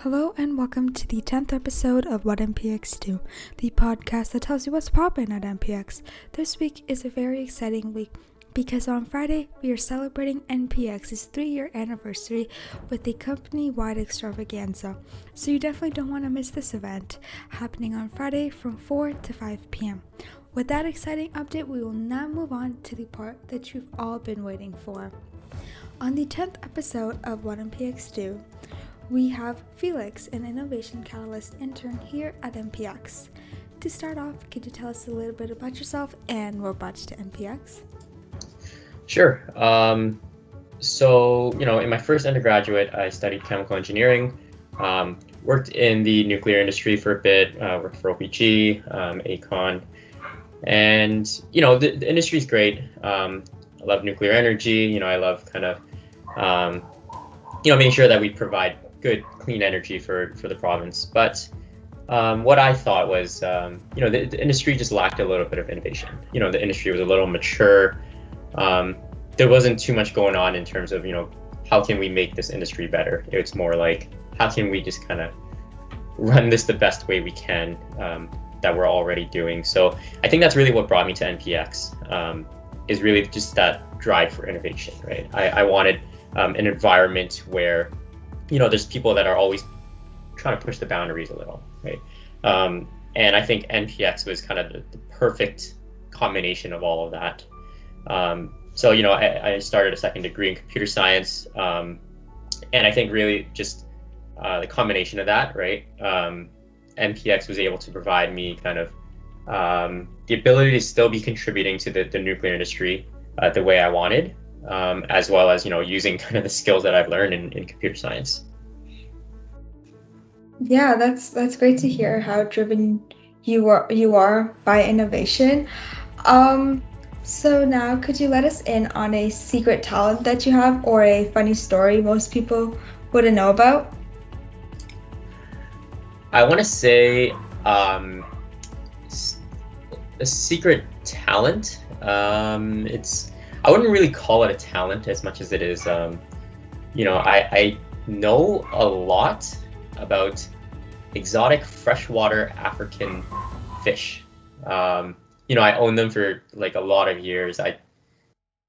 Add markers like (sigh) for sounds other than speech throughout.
Hello and welcome to the 10th episode of What NPX Do, the podcast that tells you what's poppin' at NPX. This week is a very exciting week because on Friday we are celebrating NPX's three year anniversary with a company wide extravaganza. So you definitely don't want to miss this event happening on Friday from 4 to 5 p.m. With that exciting update, we will now move on to the part that you've all been waiting for. On the 10th episode of What NPX Do, we have Felix, an Innovation Catalyst intern here at NPX. To start off, could you tell us a little bit about yourself and what brought you to NPX? Sure. Um, so, you know, in my first undergraduate, I studied chemical engineering, um, worked in the nuclear industry for a bit, uh, worked for OPG, um, Aecon, and, you know, the, the industry is great. Um, I love nuclear energy. You know, I love kind of, um, you know, making sure that we provide good clean energy for for the province. But um, what I thought was, um, you know, the, the, industry just lacked a little bit of innovation. You know, the industry was a little mature. Um, there wasn't too much going on in terms of, you know, how can we make this industry better? It's more like how can we just kind of run this the best way we can um, that we're already doing. So I think that's really what brought me to NPX. Um, is really just that drive for innovation, right? I, I wanted um, an environment where you know, there's people that are always trying to push the boundaries a little, right? Um, and I think NPX was kind of the, the perfect combination of all of that. Um, so, you know, I, I, started a second degree in computer science, um, and I think really just uh, the combination of that, right? NPX was able to provide me kind of um, the ability to still be contributing to the, the nuclear industry uh, the way I wanted, um, as well as you know using (laughs) kind of the skills that I've learned in, in computer science. Yeah, that's that's great to hear how driven you are you are by innovation. Um, so now, could you let us in on a secret talent that you have, or a funny story most people wouldn't know about? I want to say um, a secret talent. Um, it's I wouldn't really call it a talent as much as it is, um, you know, I, I know a lot about exotic freshwater African fish. Um, you know, I own them for like a lot of years. I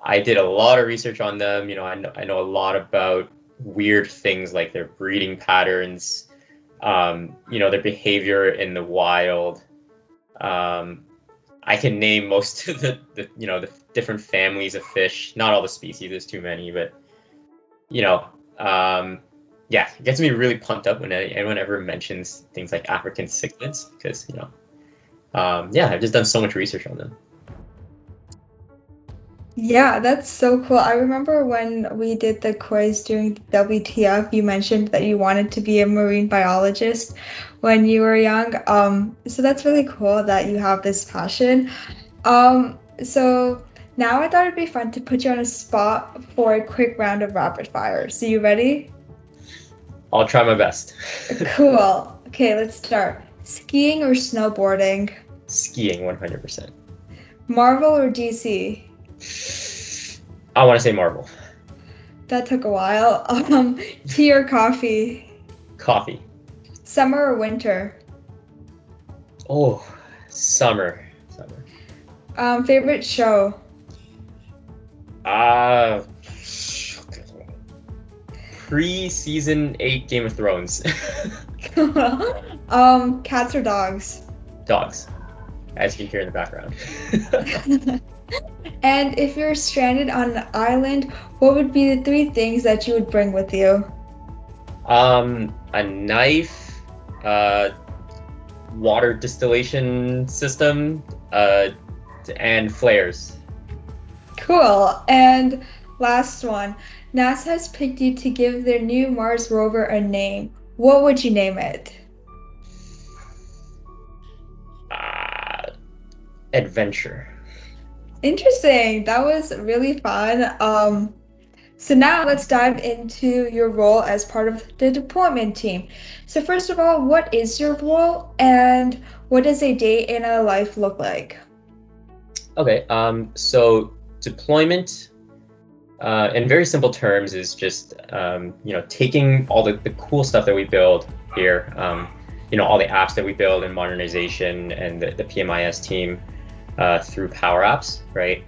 I did a lot of research on them. You know, I know, I know a lot about weird things like their breeding patterns, um, you know, their behavior in the wild. Um, I can name most of the, the you know the different families of fish. Not all the species, there's too many, but you know, um, yeah, it gets me really pumped up when anyone ever mentions things like African cichlids because you know, um, yeah, I've just done so much research on them. Yeah, that's so cool. I remember when we did the quiz during WTF, you mentioned that you wanted to be a marine biologist when you were young. Um, so that's really cool that you have this passion. Um, so now I thought it'd be fun to put you on a spot for a quick round of rapid fire. So you ready? I'll try my best. (laughs) cool. Okay, let's start. Skiing or snowboarding? Skiing, 100%. Marvel or DC? I want to say Marvel. That took a while. (laughs) Um, tea or coffee? Coffee. Summer or winter? Oh, summer. Summer. Um, favorite show? Uh pre-season eight Game of Thrones. (laughs) um, cats or dogs? Dogs, as you can hear in the background. (laughs) and if you're stranded on an island, what would be the three things that you would bring with you? Um, a knife, uh, water distillation system, uh, and flares. Cool. And last one. NASA has picked you to give their new Mars rover a name. What would you name it? Uh, adventure. Interesting. That was really fun. Um, so now let's dive into your role as part of the deployment team. So first of all, what is your role and what does a day in a life look like? Okay. Um, so deployment uh, in very simple terms, is just um, you know taking all the, the cool stuff that we build here, um, you know all the apps that we build in modernization and the, the PMIS team uh, through Power Apps, right?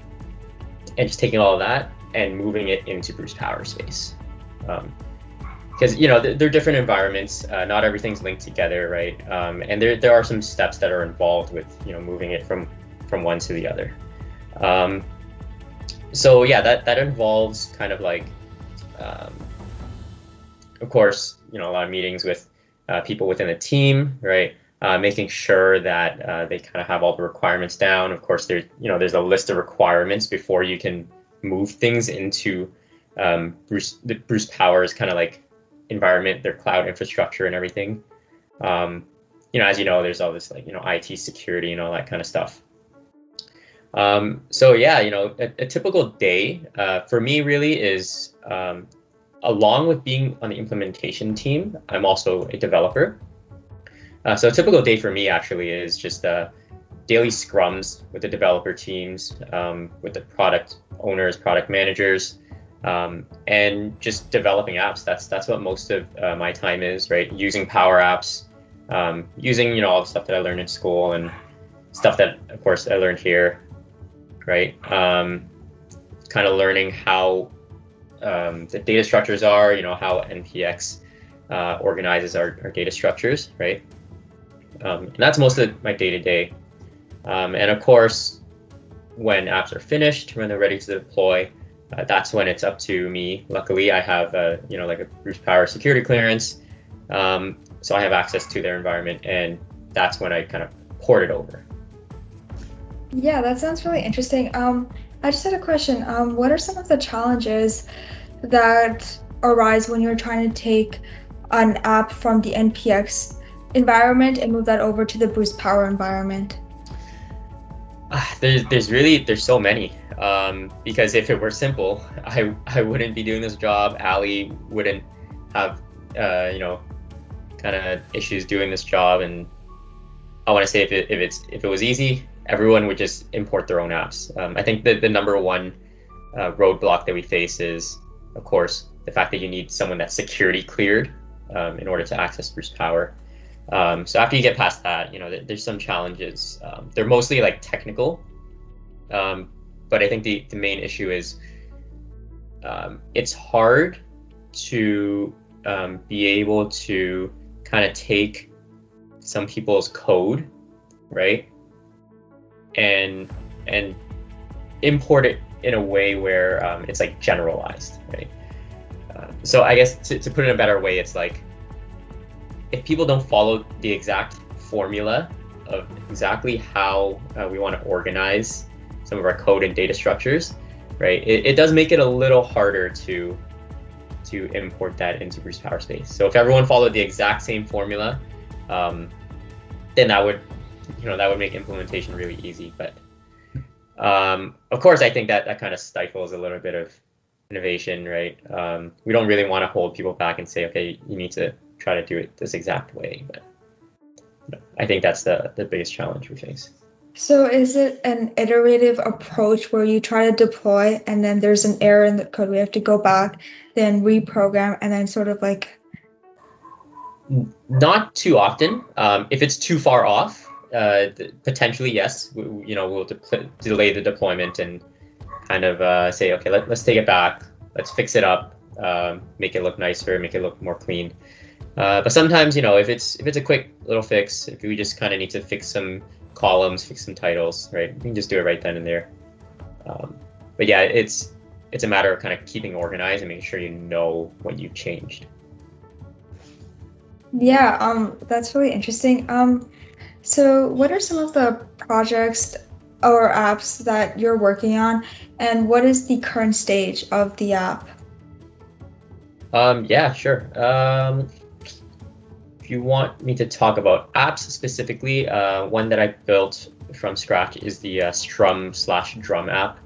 And just taking all of that and moving it into Bruce Power Space. because um, you know they're, different environments. Uh, not everything's linked together, right? Um, and there there are some steps that are involved with you know moving it from from one to the other. Um, so yeah, that that involves kind of like, um, of course, you know, a lot of meetings with uh, people within the team, right? Uh, making sure that uh, they kind of have all the requirements down. Of course, there's you know there's a list of requirements before you can move things into um, Bruce Bruce Powers kind of like environment, their cloud infrastructure and everything. Um, you know, as you know, there's all this like you know IT security and all that kind of stuff. Um, so yeah, you know, a, a typical day uh, for me really is um, along with being on the implementation team, I'm also a developer. Uh, so a typical day for me actually is just uh, daily scrums with the developer teams, um, with the product owners, product managers, um, and just developing apps. That's that's what most of uh, my time is, right? Using Power Apps, um, using you know all the stuff that I learned in school and stuff that of course I learned here right? Um, kind of learning how um, the data structures are, you know, how NPX uh, organizes our, our, data structures, right? Um, and that's most of my day to day. And of course, when apps are finished, when they're ready to deploy, uh, that's when it's up to me. Luckily, I have a, you know, like a Bruce Power security clearance. Um, so I have access to their environment and that's when I kind of port it over. Yeah, that sounds really interesting. Um, I just had a question. Um, what are some of the challenges that arise when you're trying to take an app from the NPX environment and move that over to the Bruce Power environment? Uh, there's, there's really there's so many um, because if it were simple, (laughs) I I wouldn't be doing this job. Ali wouldn't have uh, you know kind of issues doing this job, and I want to say if it, if it's if it was easy, everyone would just import their own apps. Um, I think that the number one uh, roadblock that we face is, of course, the fact that you need someone that's security cleared um, in order to access Bruce Power. Um, so after you get past that, you know, there's some challenges. Um, they're mostly like technical, um, but I think the, the main issue is um, it's hard to be able to kind of take some people's code, right, and and import it in a way where um, it's like generalized, right? Uh, so I guess to, to put it in a better way, it's like if people don't follow the exact formula of exactly how uh, we want to organize some of our code and data structures, right? It, it does make it a little harder to to import that into Bruce Power Space. So if everyone followed the exact same formula, um, then that would you know that would make implementation really easy. But um, of course, I think that that kind of stifles a little bit of innovation, right? Um, we don't really want to hold people back and say, okay, you need to try to do it this exact way. But you know, I think that's the the biggest challenge we face. So is it an iterative approach where you try to deploy and then there's an error in the code, we have to go back, then reprogram, and then sort of like not too often. Um, if it's too far off, uh, potentially yes. We, you know, we'll de- delay the deployment and kind of uh, say, okay, let, us take it back, let's fix it up, um, make it look nicer, make it look more clean. Uh, but sometimes, you know, if it's if it's a quick little fix, if we just kind of need to fix some columns, fix some titles, right? We can just do it right then and there. Um, but yeah, it's it's a matter of kind of keeping organized and making sure you know what you've changed. Yeah, um, that's really interesting. Um, so, what are some of the projects or apps that you're working on, and what is the current stage of the app? Um, yeah, sure. Um, if you want me to talk about apps specifically, uh, one that I built from scratch is the uh, Strum slash Drum app,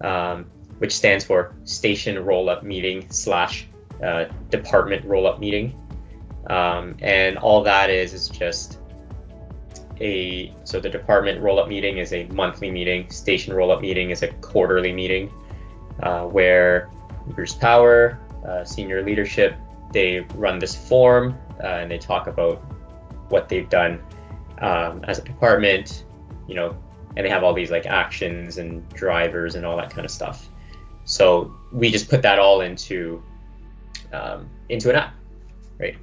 um, which stands for Station Roll Up Meeting slash uh, Department Rollup Meeting. Um, and all that is is just a so the department roll-up meeting is a monthly meeting. Station roll-up meeting is a quarterly meeting, uh, where Bruce Power, uh, senior leadership, they run this form uh, and they talk about what they've done um, as a department, you know, and they have all these like actions and drivers and all that kind of stuff. So we just put that all into um, into an app, right?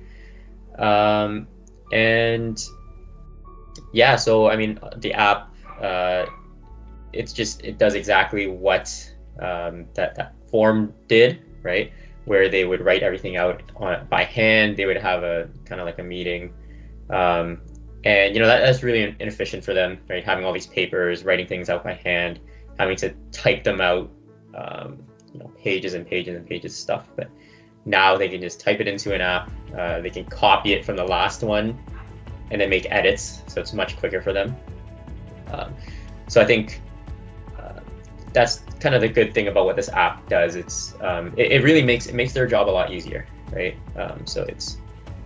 Um, and yeah, so I mean, the app, uh, it's just it does exactly what um, that that form did, right? Where they would write everything out on, by hand. They would have a kind of like a meeting, um, and you know that, that's really inefficient for them, right? Having all these papers, writing things out by hand, having to type them out, um, you know, pages and pages and pages of stuff. But now they can just type it into an app. Uh, they can copy it from the last one, and then make edits, so it's much quicker for them. Um, so I think that's kind of the good thing about what this app does. It's um, it, it, really makes it makes their job a lot easier, right? Um, so it's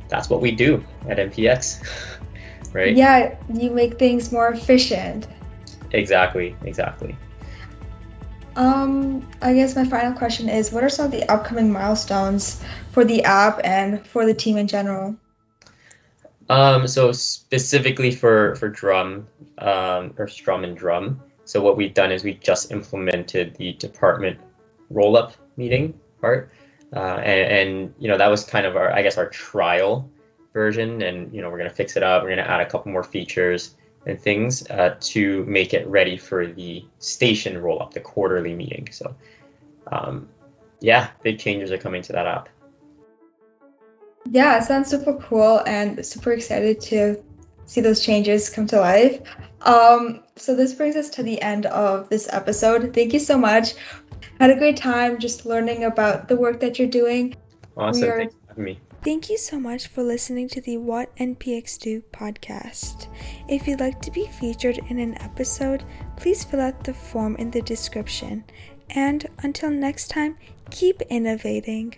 that's what we do at NPX, (laughs) right? Yeah, you make things more efficient. Exactly, exactly. Um, I guess my final question is what are some of the upcoming milestones for the app and for the team in general? Um, so specifically for for drum um, or strum and drum. So what we've done is we just implemented the department roll up meeting part, uh, and, and you know that was kind of our I guess our trial version. And you know we're to fix it up. We're to add a couple more features and things uh, to make it ready for the station roll up the quarterly meeting. So um, yeah big changes are coming to that app. Yeah it sounds super cool and super excited to see those changes come to life um, so this brings us to the end of this episode thank you so much had a great time just learning about the work that you're doing awesome are- thanks for having me Thank you so much for listening to the What NPX Do podcast. If you'd like to be featured in an episode, please fill out the form in the description. And until next time, keep innovating.